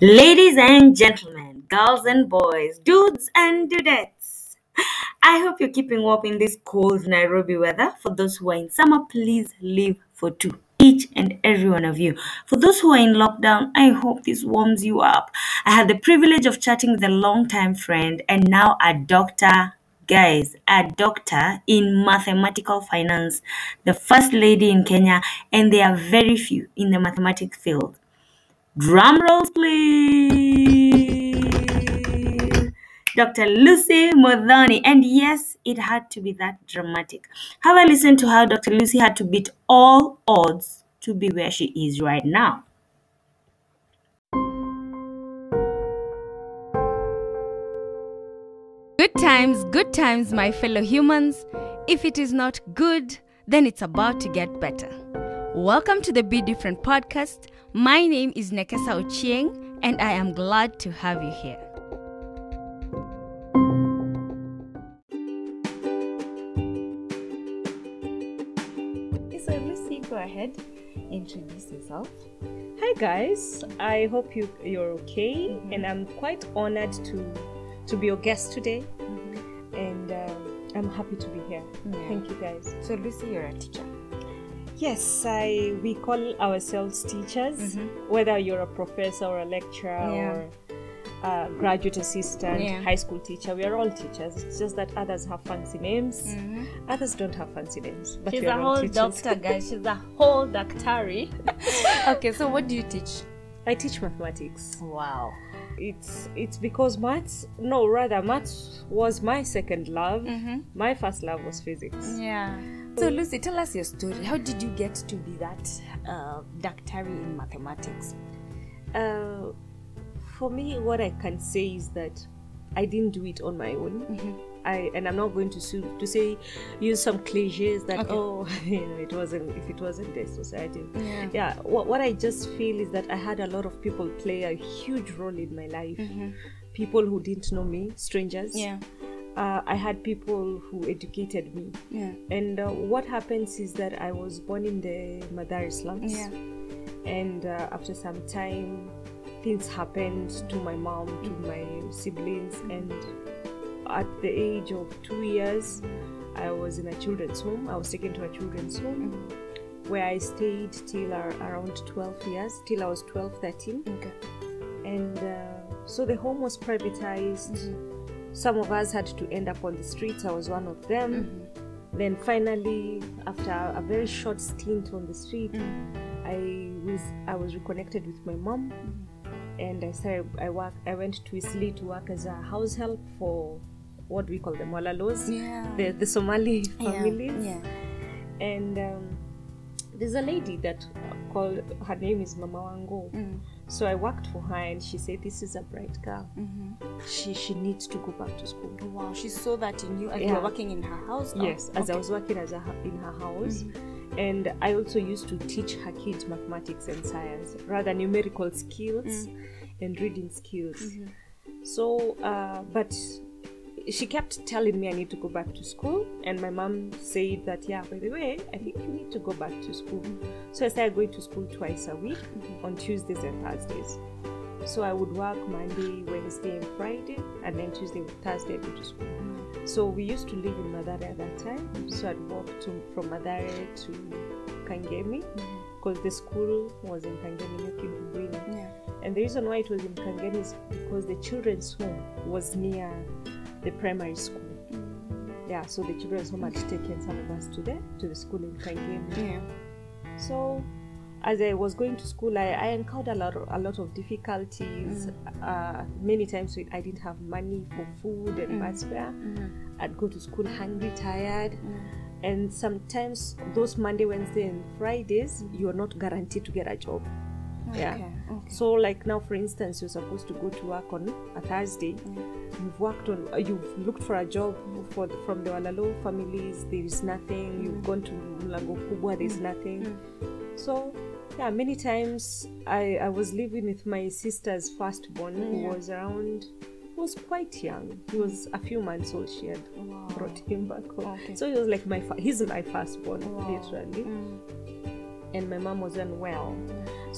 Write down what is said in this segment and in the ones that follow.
Ladies and gentlemen, girls and boys, dudes and dudettes, I hope you're keeping warm in this cold Nairobi weather. For those who are in summer, please leave for two, each and every one of you. For those who are in lockdown, I hope this warms you up. I had the privilege of chatting with a longtime friend and now a doctor. Guys, a doctor in mathematical finance, the first lady in Kenya, and there are very few in the mathematics field. Drum rolls, please. Dr. Lucy Modhoni. And yes, it had to be that dramatic. Have a listen to how Dr. Lucy had to beat all odds to be where she is right now. Good times, good times, my fellow humans. If it is not good, then it's about to get better. Welcome to the Be Different podcast. My name is Nekesa Ochieng, and I am glad to have you here. So Lucy, go ahead, introduce yourself. Hi guys, I hope you you're okay, Mm-hmm. and I'm quite honored to to be your guest today, Mm-hmm. and um, I'm happy to be here. Yeah. Thank you guys. So, Lucy, you're a teacher. Yes, I we call ourselves teachers, whether you're a professor or a lecturer Mm-hmm. Yeah. or a graduate assistant, Yeah. high school teacher. We are all teachers. It's just that others have fancy names, others don't have fancy names. But Mm-hmm. She's a whole doctor, guys. She's a whole doctari. okay, so what do you teach? I teach mathematics. Wow. it's it's because maths no rather maths was my second love my first love was physics Yeah. So, Lucy, tell us your story. How did you get to be that uh, in mathematics? uh, for me what i can say is that i didn't do it on my own I, and I'm not going to su- to say use some cliches that Okay. oh you know it wasn't if it wasn't the society Yeah. yeah what, what I just feel is that I had a lot of people play a huge role in my life people who didn't know me strangers Yeah. Uh, I had people who educated me Yeah. And uh, what happens is that I was born in the Mathare slums, Yeah. and uh, after some time, things happened to my mom, to my siblings, and at the age of two years, I was in a children's home. I was taken to a children's home where I stayed till ar- around 12 years, till I was 12, 13 Okay. and uh, so the home was privatized. Some of us had to end up on the streets. I was one of them. Mm-hmm. Then finally, after a very short stint on the street, mm-hmm. I was I was reconnected with my mom, mm-hmm. and I started. I work. I went to Eastleigh to work as a house help for what we call the Walalos, Yeah. the the Somali Yeah. families Yeah. and um, there's a lady that called her name is Mama Wango. Mm. So I worked for her, and she said, "This is a bright girl. Mm-hmm. She she needs to go back to school." Wow, she saw that in you and you were working in her house? Oh, Yes, as I was working as a, in her house, and I also used to teach her kids mathematics and science, rather numerical skills and reading skills. So, uh, but she kept telling me I need to go back to school, and my mom said that yeah, by the way, I think you need to go back to school. So I started going to school twice a week on Tuesdays and Thursdays. So I would work Monday, Wednesday, and Friday, and then Tuesday, and Thursday, I go to school. So we used to live in Mathare at that time. So I'd walk to, from Mathare to Kangemi because the school was in Kangemi, Bwina. Yeah. And the reason why it was in Kangemi is because the children's home was near the primary school. Yeah, so the children's home had taken some of us to the to the school in Kangemi. Yeah. So, as I was going to school, I, I encountered a lot of, a lot of difficulties. Mm. Uh, many times we- I didn't have money for food and mm. bus fare. Mm-hmm. I'd go to school hungry, tired, mm. and sometimes those Monday, Wednesday, and Fridays, you are not guaranteed to get a job. Yeah. Okay. Okay. So, like now, for instance, you're supposed to go to work on a Thursday. Mm. You've worked on, uh, you've looked for a job for the, from the Walalo families. There is nothing. Mm. You've gone to Mlango Kubwa. There's mm. nothing. So, yeah, many times I, I was living with my sister's firstborn, who was around, who was quite young. He was a few months old. She had brought him back home. Okay. So he was like my, he's my firstborn, Wow. literally. And my mom was unwell.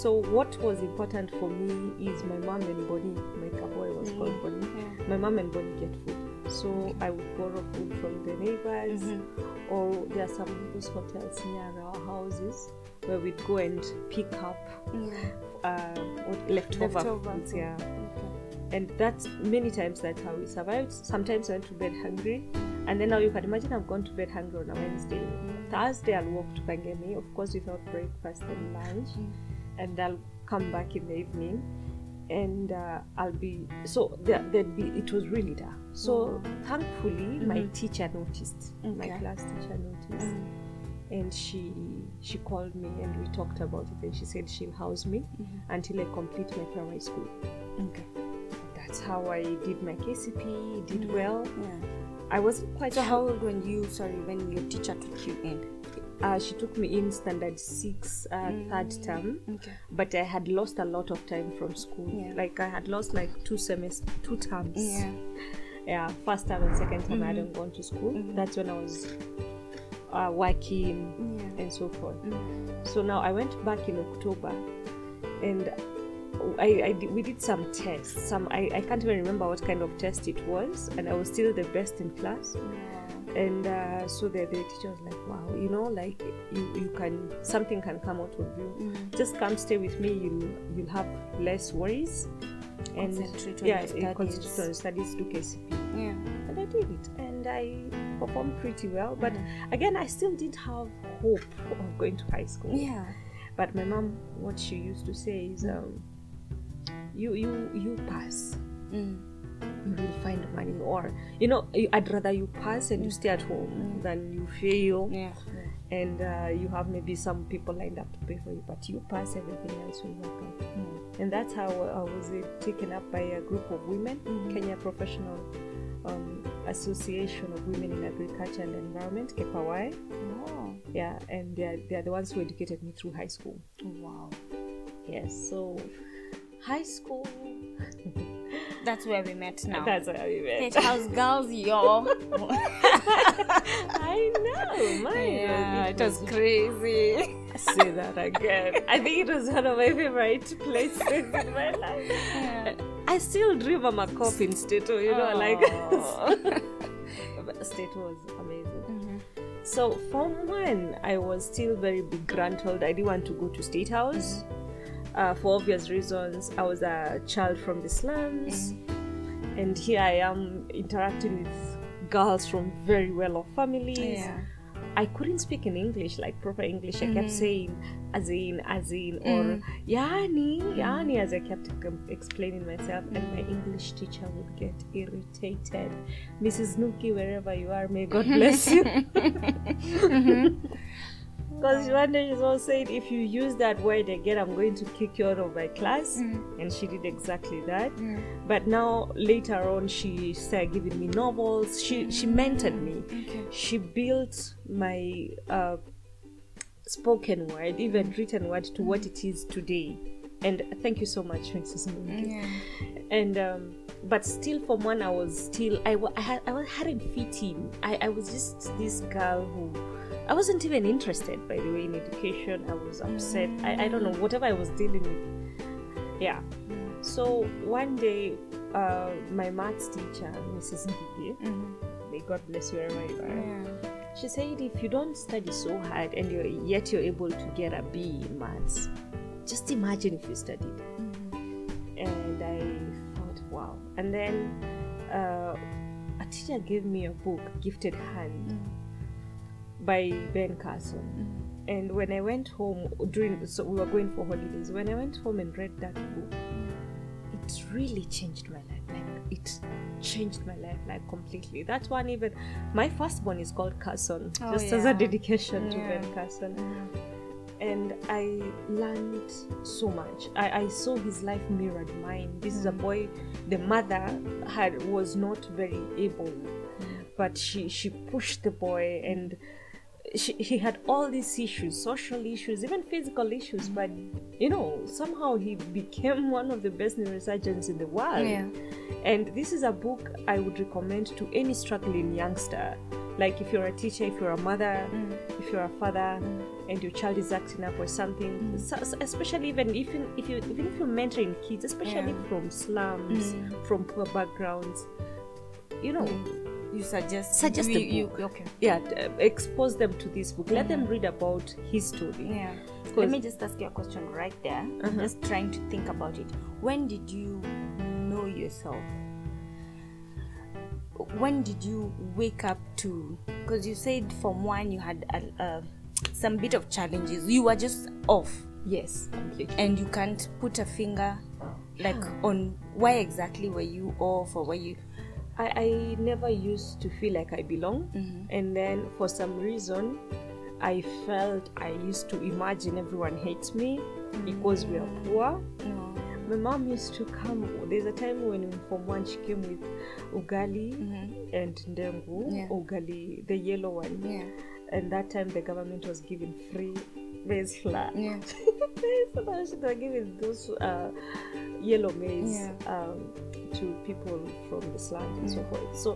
So what was important for me is my mom and Bonnie, my boy was called Bonnie. Yeah. My mom and Bonnie get food. So I would borrow food from the neighbors, Mm-hmm. or there are some of those hotels near our houses where we'd go and pick up uh, leftover, Leftover foods. food. Yeah, and that's many times that's how we survived. Sometimes I went to bed hungry, and then now you can imagine I've gone to bed hungry on a Wednesday. Thursday I'll walk to Kangemi, of course without breakfast and lunch, and I'll come back in the evening, and uh, I'll be so there, there'd be it was really dark. So mm. thankfully mm-hmm. my teacher noticed, my class teacher noticed, mm. and she she called me and we talked about it, and she said she'll house me mm-hmm. until I complete my primary school. Okay. That's how I did my KCP, did mm. well. Yeah. I wasn't quite So sure. how old when you sorry when your teacher took you in? Uh, she took me in standard six, uh, third term, Okay. but I had lost a lot of time from school. Yeah. Like I had lost like two semesters, two terms. Yeah. Yeah, first term and second term I hadn't gone to school. That's when I was uh, working Yeah. and so forth. So now I went back in October, and I, I we did some tests. Some I, I can't even remember what kind of test it was, and I was still the best in class. And uh, so the, the teacher was like, "Wow, you know, like you, you can something can come out of you. Just come stay with me. You'll you'll have less worries." And Concentrate on yeah, concentrate studies. on studies, do KCP Yeah. and I did it, and I performed pretty well. But Mm-hmm. again, I still did have hope of going to high school. Yeah. But my mom, what she used to say is, um, "You, you, you pass. Mm. You will find money, or you know, I'd rather you pass and you stay at home than you fail, Mm. Yeah. and uh, you have maybe some people lined up to pay for you. But you pass, everything else will work out." And that's how I was uh, taken up by a group of women, Kenya Professional um, Association of Women in Agriculture and Environment, KEPAWAE. Oh. Yeah, and they're, they're the ones who educated me through high school. Wow. Yes, so high school, That's where we met now. that's where we met. State House girls, yo. I know, my yeah, God, it was crazy. Say that again. I think it was one of my favorite places in my life. Yeah. I still dream I'm a cop in Stato, oh, you know, like. But Stato was amazing. Mm-hmm. So, Form 1, I was still very begruntled. I didn't want to go to State House uh, for obvious reasons. I was a child from the slums, and here I am interacting with girls from very well off families. Yeah. I couldn't speak in English, like proper English. I kept mm-hmm. saying as in, as in, or mm. yani, mm. yani, as I kept explaining myself, and my English teacher would get irritated. Mrs. Nuki, wherever you are, may God bless you. Mm-hmm. Because one day she was saying, if you use that word again, I'm going to kick you out of my class. And she did exactly that. But now, later on, she started giving me novels. She, she mentored me. Okay. She built my uh, spoken word, even written word, to what it is today. And thank you so much. Mungi Yeah. and um, but still from when i was still i, I, had, I hadn't fit in I, I was just this girl who i wasn't even interested by the way in education. I was upset. I, I don't know whatever i was dealing with. Yeah. So one day uh, my maths teacher mrs Ngigi, may god bless you wherever you are. Yeah. she said if you don't study so hard and you're, yet you're able to get a b in maths just imagine if you studied. And I thought, wow. And then uh, a teacher gave me a book, Gifted Hand, by Ben Carson. Mm-hmm. And when I went home during, so we were going for holidays. When I went home and read that book, it really changed my life. Like it changed my life like completely. That one even, my firstborn is called Carson, Oh, just as a dedication to Ben Carson mm-hmm. and I learned so much. I, I saw his life mirrored mine. This is a mm-hmm. boy. The mother had was not very able, but she she pushed the boy, and she, he had all these issues, social issues, even physical issues. But you know, somehow he became one of the best neurosurgeons in the world. Yeah. And this is a book I would recommend to any struggling youngster like if you're a teacher if you're a mother mm. if you're a father mm. and your child is acting up or something mm. so, so especially even if you, if you even if you're mentoring kids especially Yeah. from slums from poor backgrounds you know You suggest Suggest you, a you, book. okay. yeah t- expose them to this book let them read about history Yeah. Let me just ask you a question right there. I'm uh-huh. just trying to think about it. When did you know yourself? When did you wake up to? Because you said from one you had a, a, some bit of challenges. You were just off, yes completely and you can't put a finger like on why exactly were you off or were you? I, I never used to feel like I belong, mm-hmm. and then for some reason, I felt I used to imagine everyone hates me mm-hmm. because we are poor. No. My mom used to come. There's a time when in Form One she came with ugali mm-hmm. and ndengu, Yeah. ugali, the yellow one. Yeah. And that time the government was giving free maize flour. Yeah. so now they were giving those uh, yellow maize Yeah. um, to people from the slums and so forth. So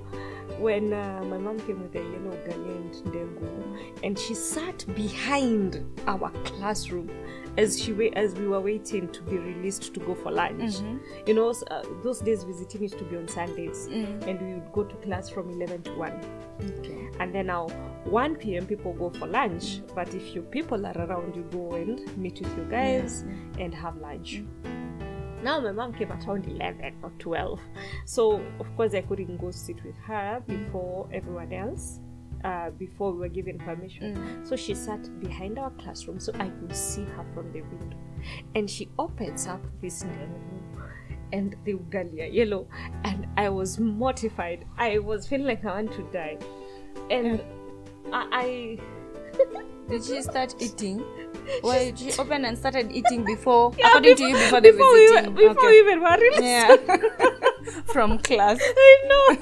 when uh, my mom came with the yellow ugali and ndengu, and she sat behind our classroom as she as we were waiting to be released to go for lunch. You know, uh, those days visiting used to be on Sundays, and we would go to class from eleven to one. Okay. And then now 1 p.m. people go for lunch, but if your people are around, you go and meet with your guys and have lunch. Now my mom came at around 11 or 12, so of course I couldn't go sit with her before everyone else. Uh, before we were given permission, so she sat behind our classroom, so I could see her from the window, and she opens up this ndengu and the ugali yellow. And i was mortified. I was feeling like i want to die. And i, Did she start eating? Why well, she opened and started eating before, according to you, before the before we, were, before Okay. we were released Yeah. From class. i know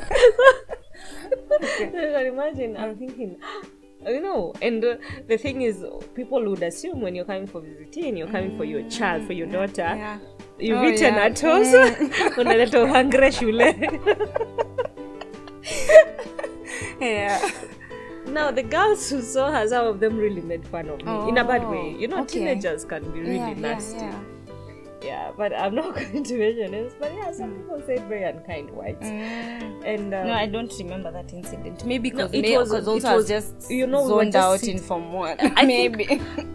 okay. imagine i'm thinking you know and uh, the thing is people would assume when you're coming for visiting you're coming for your child for your daughter Yeah. you've Oh, eaten yeah. at toast unaleta uhangre shule Yeah. Now the girls who saw her, some of them really made fun of me in a bad oh, way. Oh, You know, okay. teenagers can be really yeah, nasty. Yeah, Yeah, but I'm not going to mention names. But yeah, some people said very unkind words. yeah. And um, No, I don't remember that incident. Maybe No, because it may- was- 'cause it was just you know, we zoned just out sit- in Form 1. I Maybe.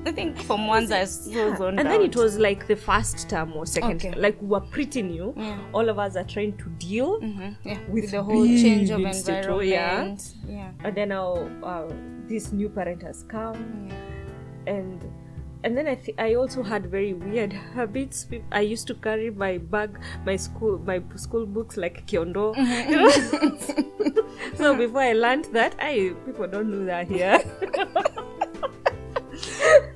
I think Form 1s are so zoned and out. then it was like the first term or second, Okay. term. like we were pretty new. Yeah. All of us are trying to deal. Mhm, yeah. with with the whole change of yeah. environment. Yeah. And then now uh, this new parent has come, and and then I th- I also had very weird habits. I used to carry my bag, my school, my school books like kiondo. Mm-hmm. So before I learned that, I people don't do that here.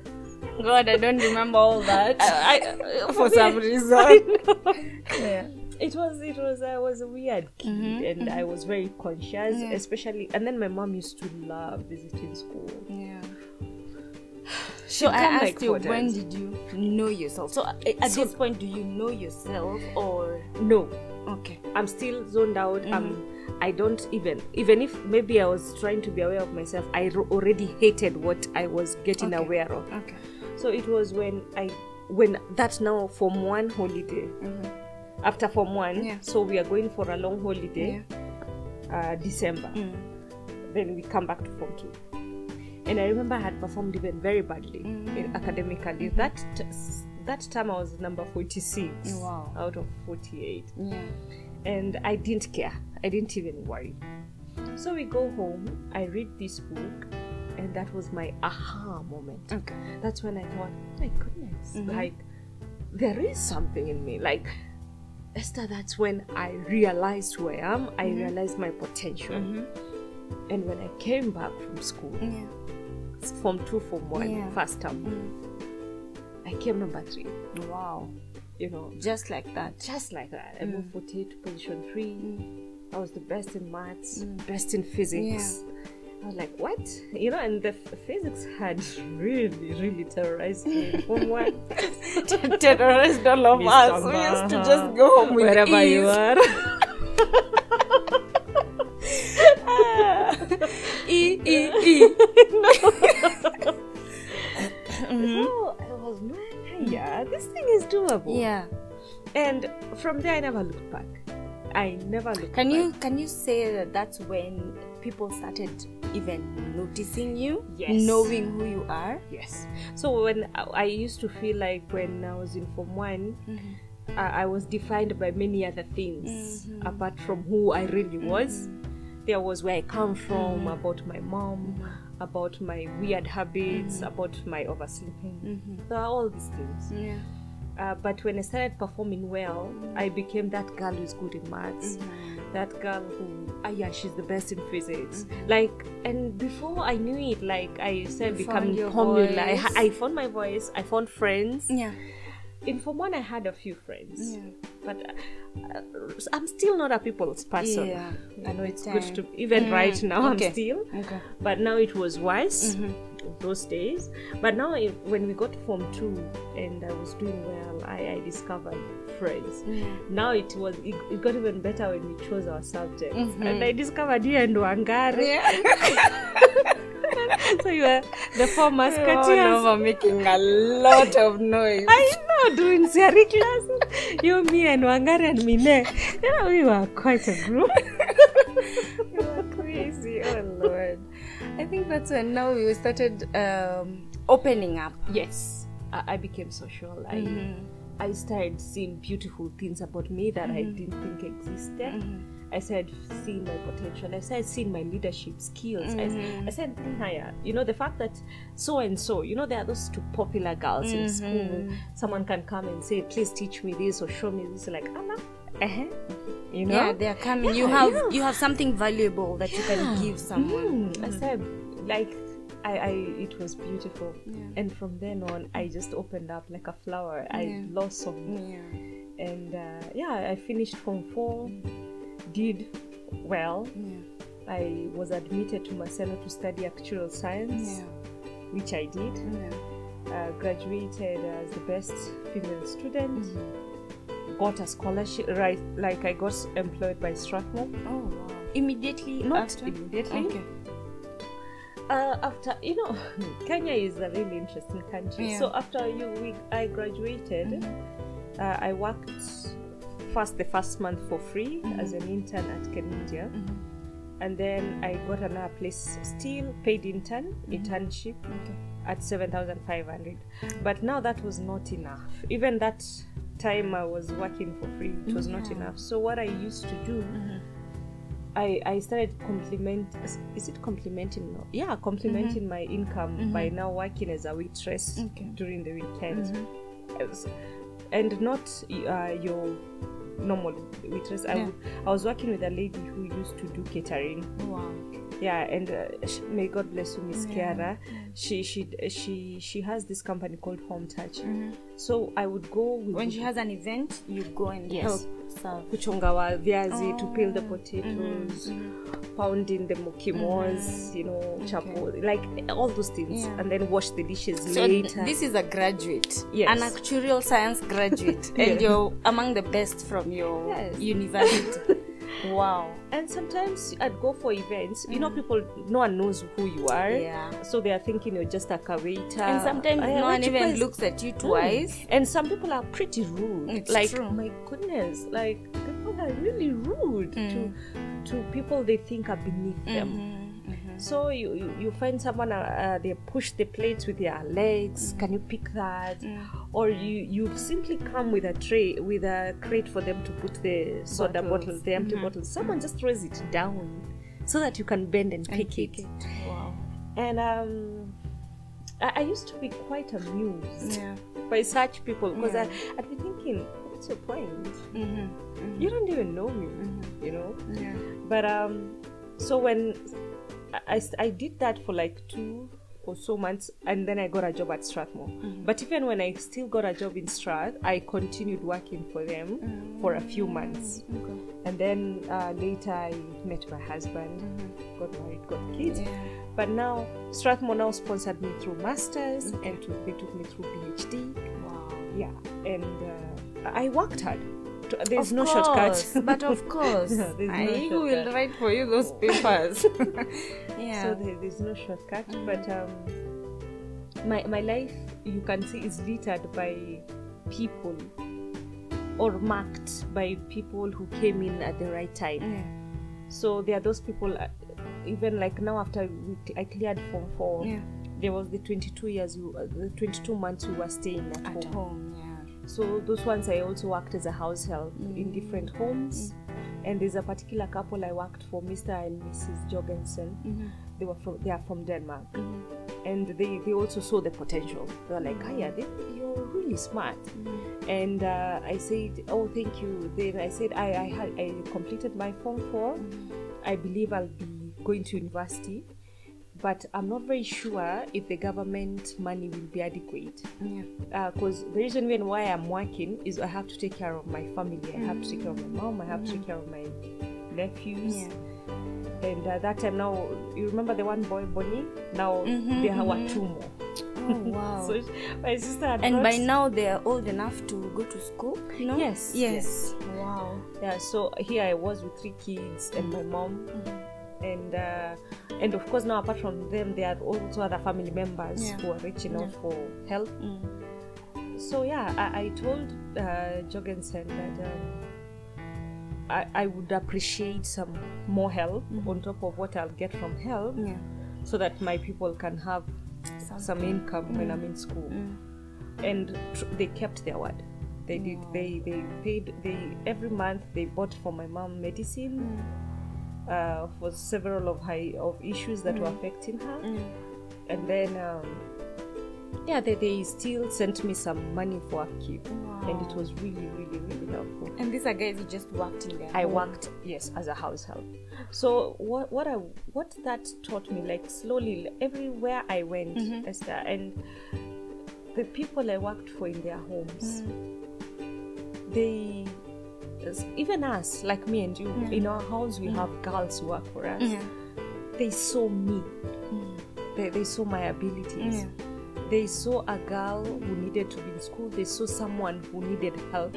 God, I don't remember all that. I, for some reason. I yeah. It was it was I was a weird kid Mm-hmm, and I was very conscious, especially. And then my mom used to love visiting school. Yeah. So I asked you, when did you know yourself? So at So- this point, do you know yourself or No, okay? I'm still zoned out. Mm-hmm. Um, I don't even even if maybe I was trying to be aware of myself. I already hated what I was getting Okay. aware of. Okay. So it was when I when that now form one holiday. After form one, Mm-hmm. Yeah. so we are going for a long holiday, uh, December. Mm. Then we come back to form two. And I remember I had performed even very badly Mm-hmm. in academically. That t- that time I was number forty six Wow. out of forty eight Yeah. and I didn't care. I didn't even worry. So we go home, I read this book, and that was my aha moment. Okay. That's when I thought, my goodness, Mm-hmm. like there is something in me. Like Esther, that's when I realized who I am, I Mm-hmm. realized my potential. And when I came back from school, Yeah. from two, from one, Yeah. first term, mm. I came number three. Wow. You know, Just like that. just like that. Mm. I moved 48 to position three. Mm. I was the best in maths, mm. best in physics. I was like, what? You know, and the f- physics had really, really terrorized me form one. Terrorized all of us. We used to just go home with Wherever you are. E E E. No. So I was like, yeah, this thing is doable. Yeah. And from there, I never looked back. I never looked Can back. you can you say that that's when people started even noticing you, Yes. knowing who you are? Yes. So when I, I used to feel like when I was in Form 1, mm-hmm. I, I was defined by many other things mm-hmm. apart from who I really was. Mm-hmm. There was where I come from, mm. about my mom, about my weird habits, mm. about my oversleeping. Mm-hmm. So all these things. Yeah. Uh, but when I started performing well, I became that girl who's good in maths. Mm-hmm. That girl who, ah, yeah, she's the best in physics. Mm-hmm. Like, and before I knew it, like I started You becoming popular. I. I found my voice. I found friends. Yeah. In Form One, I had a few friends, Yeah. But uh, I'm still not a people's person. Yeah. I know it's Time. good to even right now. Okay. I'm still, Okay. but now it was wise Mm-hmm. those days. But now, i- when we got Form Two and I was doing well, I, I discovered friends. Now it was it, it got even better when we chose our subjects, and I discovered you and Wangari. Yeah. so you are the four musketeers. over making a lot of noise. I know, doing theory classes. You, me, and Wangari and Mine. Yeah, we were quite a group. You're crazy. Oh Lord. I think that's when now we started um, opening up. yes, I, I became social. I mm-hmm. I started seeing beautiful things about me that I mm-hmm. didn't think existed. Mm-hmm. I said, seeing my potential. I said, seeing my leadership skills. I, I started thinking higher. You know, the fact that so and so, you know, there are those two popular girls in school. Someone can come and say, please teach me this or show me this. Like, Anna, uh-huh. you know? Yeah, they're coming. you have yeah. you have something valuable that you can give someone. Mm, I said, like, I, I, it was beautiful. And from then on, I just opened up like a flower. I blossomed. Yeah. And uh, yeah, I finished Form 4, did well. Yeah. I was admitted to Marcelo to study actuarial science, Yeah. which I did. Yeah. Uh, graduated as the best female student. Mm-hmm. Got a scholarship, right? Like I got employed by Strathmore. Oh wow. Immediately Not after? immediately. Okay. uh, after you know kenya is a really interesting country so after you we, i graduated uh, i worked first the first month for free as an intern at kenindia mm-hmm. and then i got another place still paid intern mm-hmm. internship at 7500 but now that was not enough. Even that time i was working for free it was not mm-hmm. enough. So what i used to do I, I started compliment is it complementing no yeah complementing my income by now working as a waitress Okay. during the weekends. As- and not uh, your normal waitress. I, Yeah. I was working with a lady who used to do catering. Wow. yeah and uh, may god bless you miss kiara. She she she she has this company called home touch so i would go When she has an event, you go and Yes. help serve. kuchonga wa viazi to peel the oh. potatoes mm-hmm. Mm-hmm. pounding the mokimos mm-hmm. you know chapo like all those things Yeah. and then wash the dishes So later this is a graduate, Yes. an actuarial science graduate, and you're among the best from your Yes. university. wow. and sometimes i'd go for events you know mm. people no one knows who you are Yeah. so they are thinking you're just a waiter And sometimes I- no one even looks at you mm. twice. And some people are pretty rude. It's like true. my goodness, like people are really rude Mm. to to people they think are beneath them. Mm-hmm. Mm-hmm. So you, you you find someone uh, uh, they push the plates with their legs. Mm. Can you pick that? Or you you simply come with a tray with a crate for them to put the soda Bottles. bottles, the empty bottles. Someone just throws it down so that you can bend and, pick, pick it. Wow. And um, I, I used to be quite amused Yeah. by such people because Yeah. I I'd be thinking, what's your point? Mm-hmm. You don't even know me, you know. Yeah. But um, so when I, I, did that for like two or so months, and then I got a job at Strathmore. But even when I still got a job in Strath, I continued working for them for a few months, Okay. and then uh, later I met my husband, got married, got kids. Yeah. But now Strathmore now sponsored me through masters, and to, they took me through PhD. Wow. Yeah, and uh, I worked hard but there's Of no course, shortcut. but of course, no I who will write for you those papers? yeah. so there, there's no shortcut but um my my life you can see is littered by people or marked by people who came in at the right time yeah. so there are those people uh, even like now after we, i cleared form 4 Yeah. there was the 22 years you uh, the 22 months we were staying at, At home. home, yeah. So those ones i also worked as a house help in mm. different homes. Mm. And there's a particular couple i worked for mr and mrs jorgensen. Mm-hmm. They were from they are from denmark. Mm-hmm. And they they also saw the potential. They were like oh yeah they, you're really smart. Mm-hmm. And uh, i said oh thank you. Then i said i i had i completed my form 4 i believe i'll be going to university but i'm not very sure if the government money will be adequate Yeah. because the reason when why I'm working is I have to take care of my family. I have to take care of my mom. I have to take care of my nephews. Yeah. And uh, that time now, you remember the one boy Bonnie? Now Mhm, there were mhm. two more. Oh wow. So my sister and brought- by now they are old enough to go to school, no? Yes, Yes. Wow. yeah. So here I was with three kids and my mom. And uh, and of course now apart from them there are also other family members Yeah. who are reaching out for help. Mm. so yeah i, I told uh, jorgensen that um, I, I would appreciate some more help on top of what i'll get from help Yeah. so that my people can have some income when i'm in school. And tr- they kept their word. They did. They they paid they every month they bought for my mom medicine uh, for several of her of issues that were affecting her. And then um, yeah they, they still sent me some money for a upkeep and it was really really really helpful. And these are guys who just worked in there. i worked yes as a house help. So what what i what that taught me like slowly everywhere i went esther and the people i worked for in their homes they even us like me and you in our house we have girls who work for us. Yeah. they saw me. They, they saw my abilities. Yeah. they saw a girl who needed to be in school. They saw someone who needed help.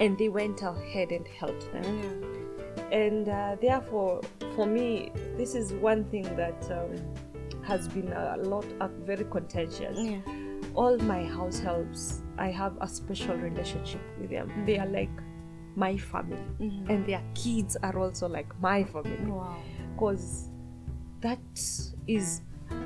And they went ahead and helped them. And uh, therefore for me this is one thing that um, has been a lot uh, very contentious. Yeah. all my house helps i have a special relationship with them. They are like my family. Mm-hmm. And their kids are also like my family. Wow. because that is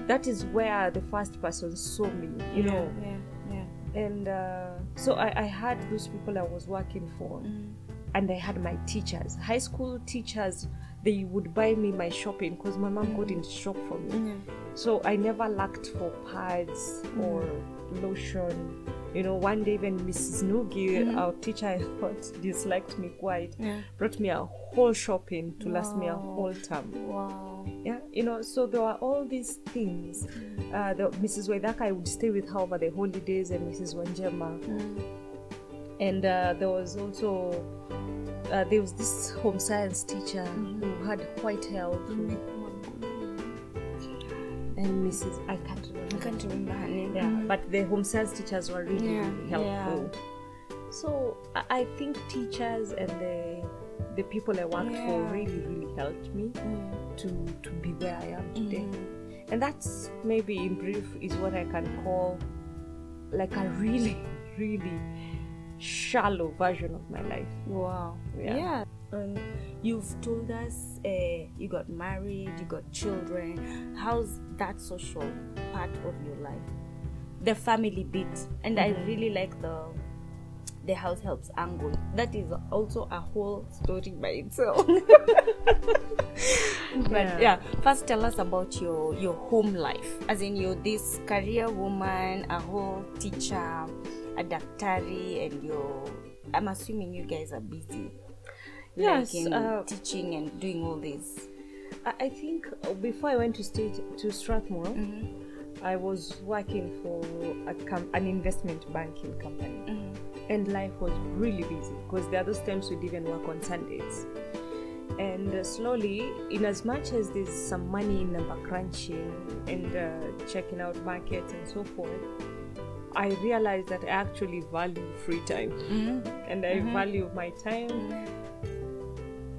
that is where the first person saw me you know? Yeah. Yeah. and uh, so I, I had those people i was working for. Mm-hmm. And i had my teachers. High school teachers they would buy me my shopping because my mom mm-hmm. couldn't shop for me. So i never lacked for pads or lotion. You know one day even mrs noogie our teacher i thought disliked me quite Yeah. brought me a whole shopping to last me a whole term. Wow. yeah you know so there were all these things. Uh, the, mrs waidaka i would stay with her over the holidays and mrs wanjema. And uh, there was also uh, there was this home science teacher who had white hair also. and mrs i can't remember I can't remember her name. yeah but the home science teachers were really, Yeah, really helpful so I, think teachers and the the people i worked for really really helped me to to be where i am today Mm-hmm. and that's maybe in brief is what i can call like a really really shallow version of my life Wow. Yeah. Yeah. Um, you've told us uh, you got married, you got children. How's that social part of your life? The family bit, and I really like the the house helps angle. That is also a whole story by itself. but yeah, first tell us about your your home life. As in, you're this career woman, a whole teacher, a daktari, and you're. I'm assuming you guys are busy. Yes, like in uh, teaching and doing all this. I, think uh, before I went to state to Strathmore, Mm-hmm. I was working for a com- an investment banking company, Mm-hmm. and life was really busy because there are those times we'd even work on Sundays. And uh, slowly, in as much as there's some money in number crunching and uh, checking out markets and so forth, I realized that I actually value free time and I value my time.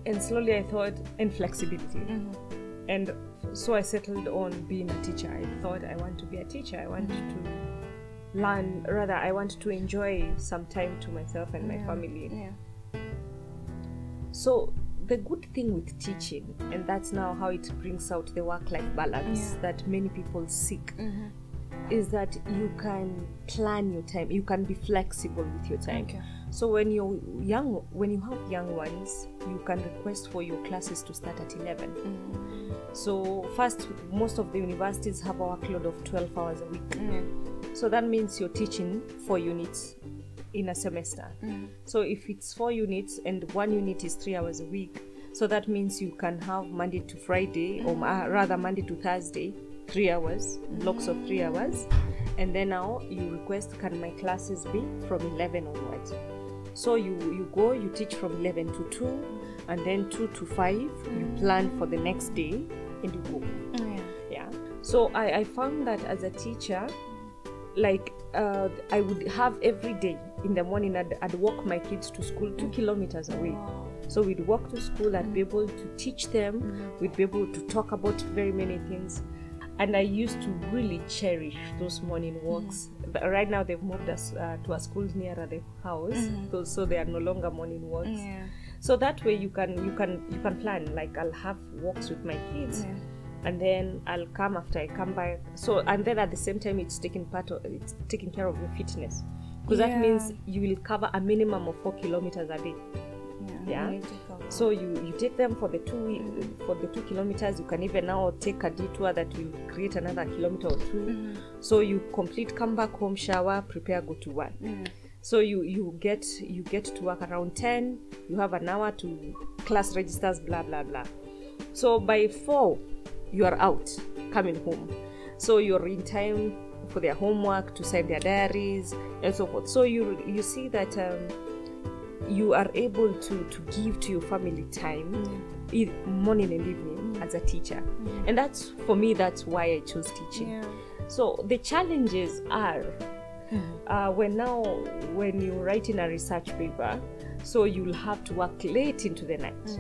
And slowly I thought, and flexibility. Mm-hmm. And so I settled on being a teacher. I thought I want to be a teacher. I want mm-hmm. to learn, rather, I want to enjoy some time to myself and my family. Yeah. So the good thing with teaching, and that's now how it brings out the work-life balance that many people seek, mm-hmm. is that you can plan your time. You can be flexible with your time. Okay. So when you're young, when you have young ones, you can request for your classes to start at 11. Mm-hmm. So first, most of the universities have a workload of 12 hours a week. Yeah. So that means you're teaching four units in a semester. Mm-hmm. So if it's four units and one unit is three hours a week, so that means you can have Monday to Friday, or uh, rather Monday to Thursday, three hours, blocks of three hours. And then now you request, can my classes be from 11 onwards? So you, you go, you teach from 11 to 2, and then 2 to 5, you mm. plan for the next day, and you go Yeah. yeah. So I, I found that as a teacher like uh, i would have every day in the morning I'd, I'd walk my kids to school two mm. kilometers away. Oh. So we'd walk to school i'd be mm. able to teach them we'd be able to talk about very many things and i used to really cherish those morning walks. But right now they've moved us uh, to a school nearer the house so, so they are no longer morning walks. Yeah. so that way you can you can you can plan like i'll have walks with my kids and then i'll come after i come back. So and then at the same time it's taking part of it's taking care of your fitness. Because that means you will cover a minimum of four kilometers a day Yeah. you need to cover. so you you take them for the two for the two kilometers. You can even now take a detour that will create another kilometer or 2 so you complete come back home shower prepare go to work. So you you get you get to work around 10 you have an hour to class registers blah blah blah. So by 4 you are out coming home. So you're in time for their homework to sign their diaries and so forth. So you you see that um, you are able to to give to your family time e- morning and evening as a teacher. And that's for me that's why i chose teaching. Yeah. so the challenges are uh, when now when you're writing a research paper so you'll have to work late into the night.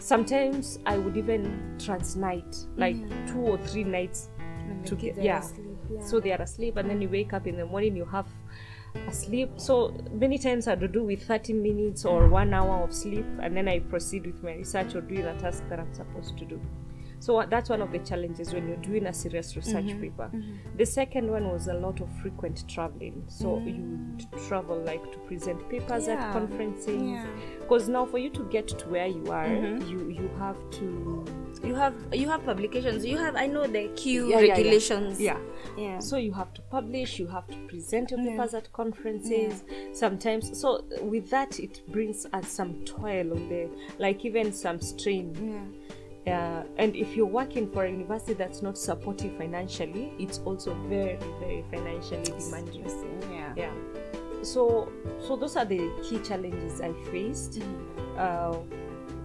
Sometimes i would even transnight like two or three nights to get yeah. asleep, yeah. so they are asleep and then you wake up in the morning you have a sleep so many times i do do with 30 minutes or one hour of sleep and then i proceed with my research or doing a task that i'm supposed to do so that's one of the challenges when you're doing a serious research Mm-hmm. paper the second one was a lot of frequent traveling so you would travel like to present papers. Yeah. at conferences Yeah. Mm-hmm. because now for you to get to where you are you you have to You have you have publications. You have I know the Q Yeah, yeah, yeah. regulations. yeah Yeah. so you have to publish you have to present your papers at conferences sometimes so with that it brings us some toil on the like even some strain yeah. Uh, and if you're working for a university that's not supportive financially it's also very very financially demanding. Yeah. yeah. So so those are the key challenges i faced uh,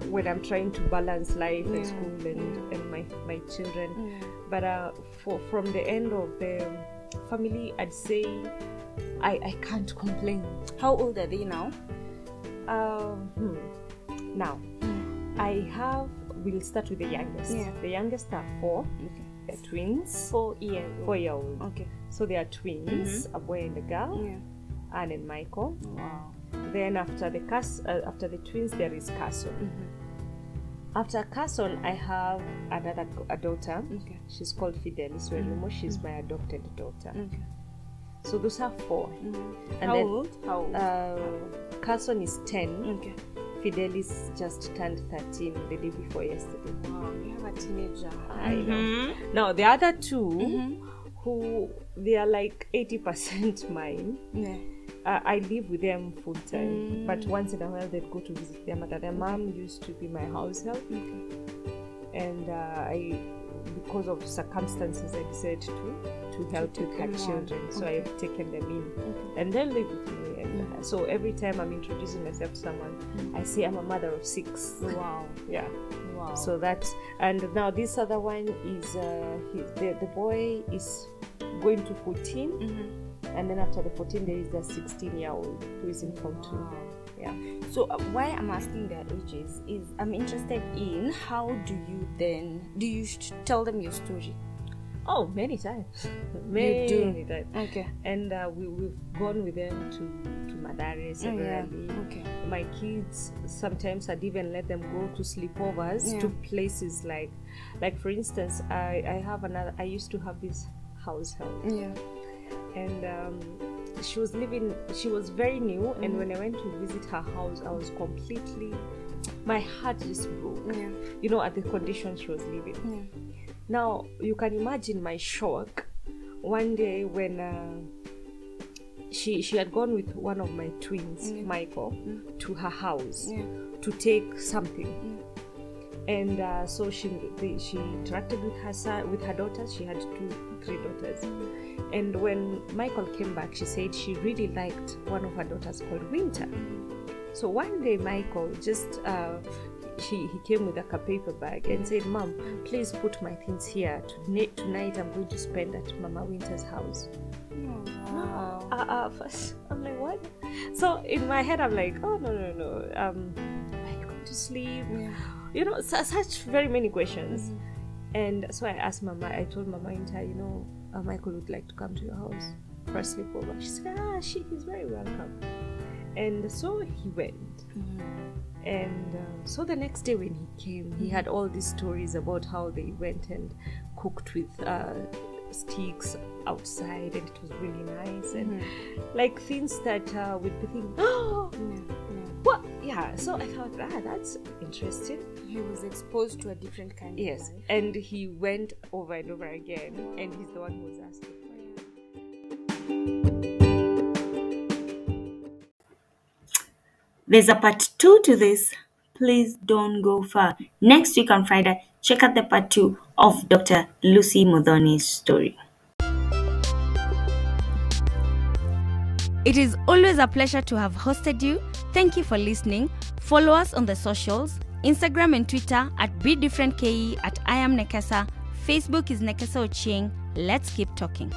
when i'm trying to balance life and school and, and my, my children. But uh, for, from the end of the family i'd say i, I can't complain. How old are they now? um, hmm. now i have we'll start with the youngest Yeah. the youngest are four Okay. they're twins Four years. old. four year old Okay. so they are twins mm-hmm. a boy and a girl Yeah. anne and michael Wow. then after the Cas- uh, after the twins there is Carson. Mm-hmm. After Carson, I have another a daughter. Okay. She's called Fidelis Werumo. Mm-hmm. She's my adopted daughter. Okay. So those are 4 And How then old? How old? uh, Carson is ten. okay. Fidelis just turned thirteen the day before yesterday. Wow. You have a teenager. I know. Now the other 2 who they are like eighty percent mine. Yeah. uh, I live with them full time, but once in a while they'd go to visit their mother. Their mom used to be my house help, and uh, I, because of circumstances, I decided to to help with her children. So I've taken them in, and they live with me. And uh, so every time I'm introducing myself to someone, I say I'm a mother of six. Wow. Yeah. Wow. So that's and now this other one is uh, he, the the boy is going to 14 and then after the 14 days, the 16 year old who is in form two. Yeah. So uh, why I'm asking their ages is I'm interested in how do you then do you sh- tell them your story? Oh, many times. many do? times. Okay. And uh, we, we've gone with them to, to Mathare Yeah. Okay. My kids sometimes I'd even let them go to sleepovers Yeah. to places like, like for instance, I, I have another. I used to have this house help, Yeah. and um, she was living. She was very new, Mm-hmm. and when I went to visit her house, I was completely. My heart just broke. Yeah. You know, at the condition she was living. Yeah. Now you can imagine my shock. One day when uh, she she had gone with one of my twins, Michael, to her house Yeah. to take something, and uh, so she they, she interacted with her son with her daughters. She had two three daughters, and when Michael came back, she said she really liked one of her daughters called Winter. So one day, Michael just uh, she he came with like a paper bag and said, "Mom, please put my things here. Tonight, tonight I'm going to spend at Mama Winter's house." Wow. Uh, uh, first, I'm like, "What?" So in my head, I'm like, "Oh no, no, no. Um, are you going to sleep?" Yeah. You know, su- such very many questions. And so I asked Mama. I told Mama Winter, you know, uh, Michael would like to come to your house for a sleepover. She said, "Ah, she is very welcome." And so he went. And uh, so the next day when he came, he had all these stories about how they went and cooked with uh, sticks outside, and it was really nice, and like things that uh, we'd be thinking, oh, what? Yeah. So I thought, ah, that's interesting. He was exposed to a different kind of Yes, and he went over and over again, and he's the one who was asking There's a part two to this. Please don't go far. Next week on Friday, check out the part two of Dr. Lucy Modoni's story. It is always a pleasure to have hosted you. Thank you for listening. Follow us on the socials Instagram and Twitter at Be Different KE, at I am Nekesa. Facebook is Nekesa Ochieng. Let's keep talking.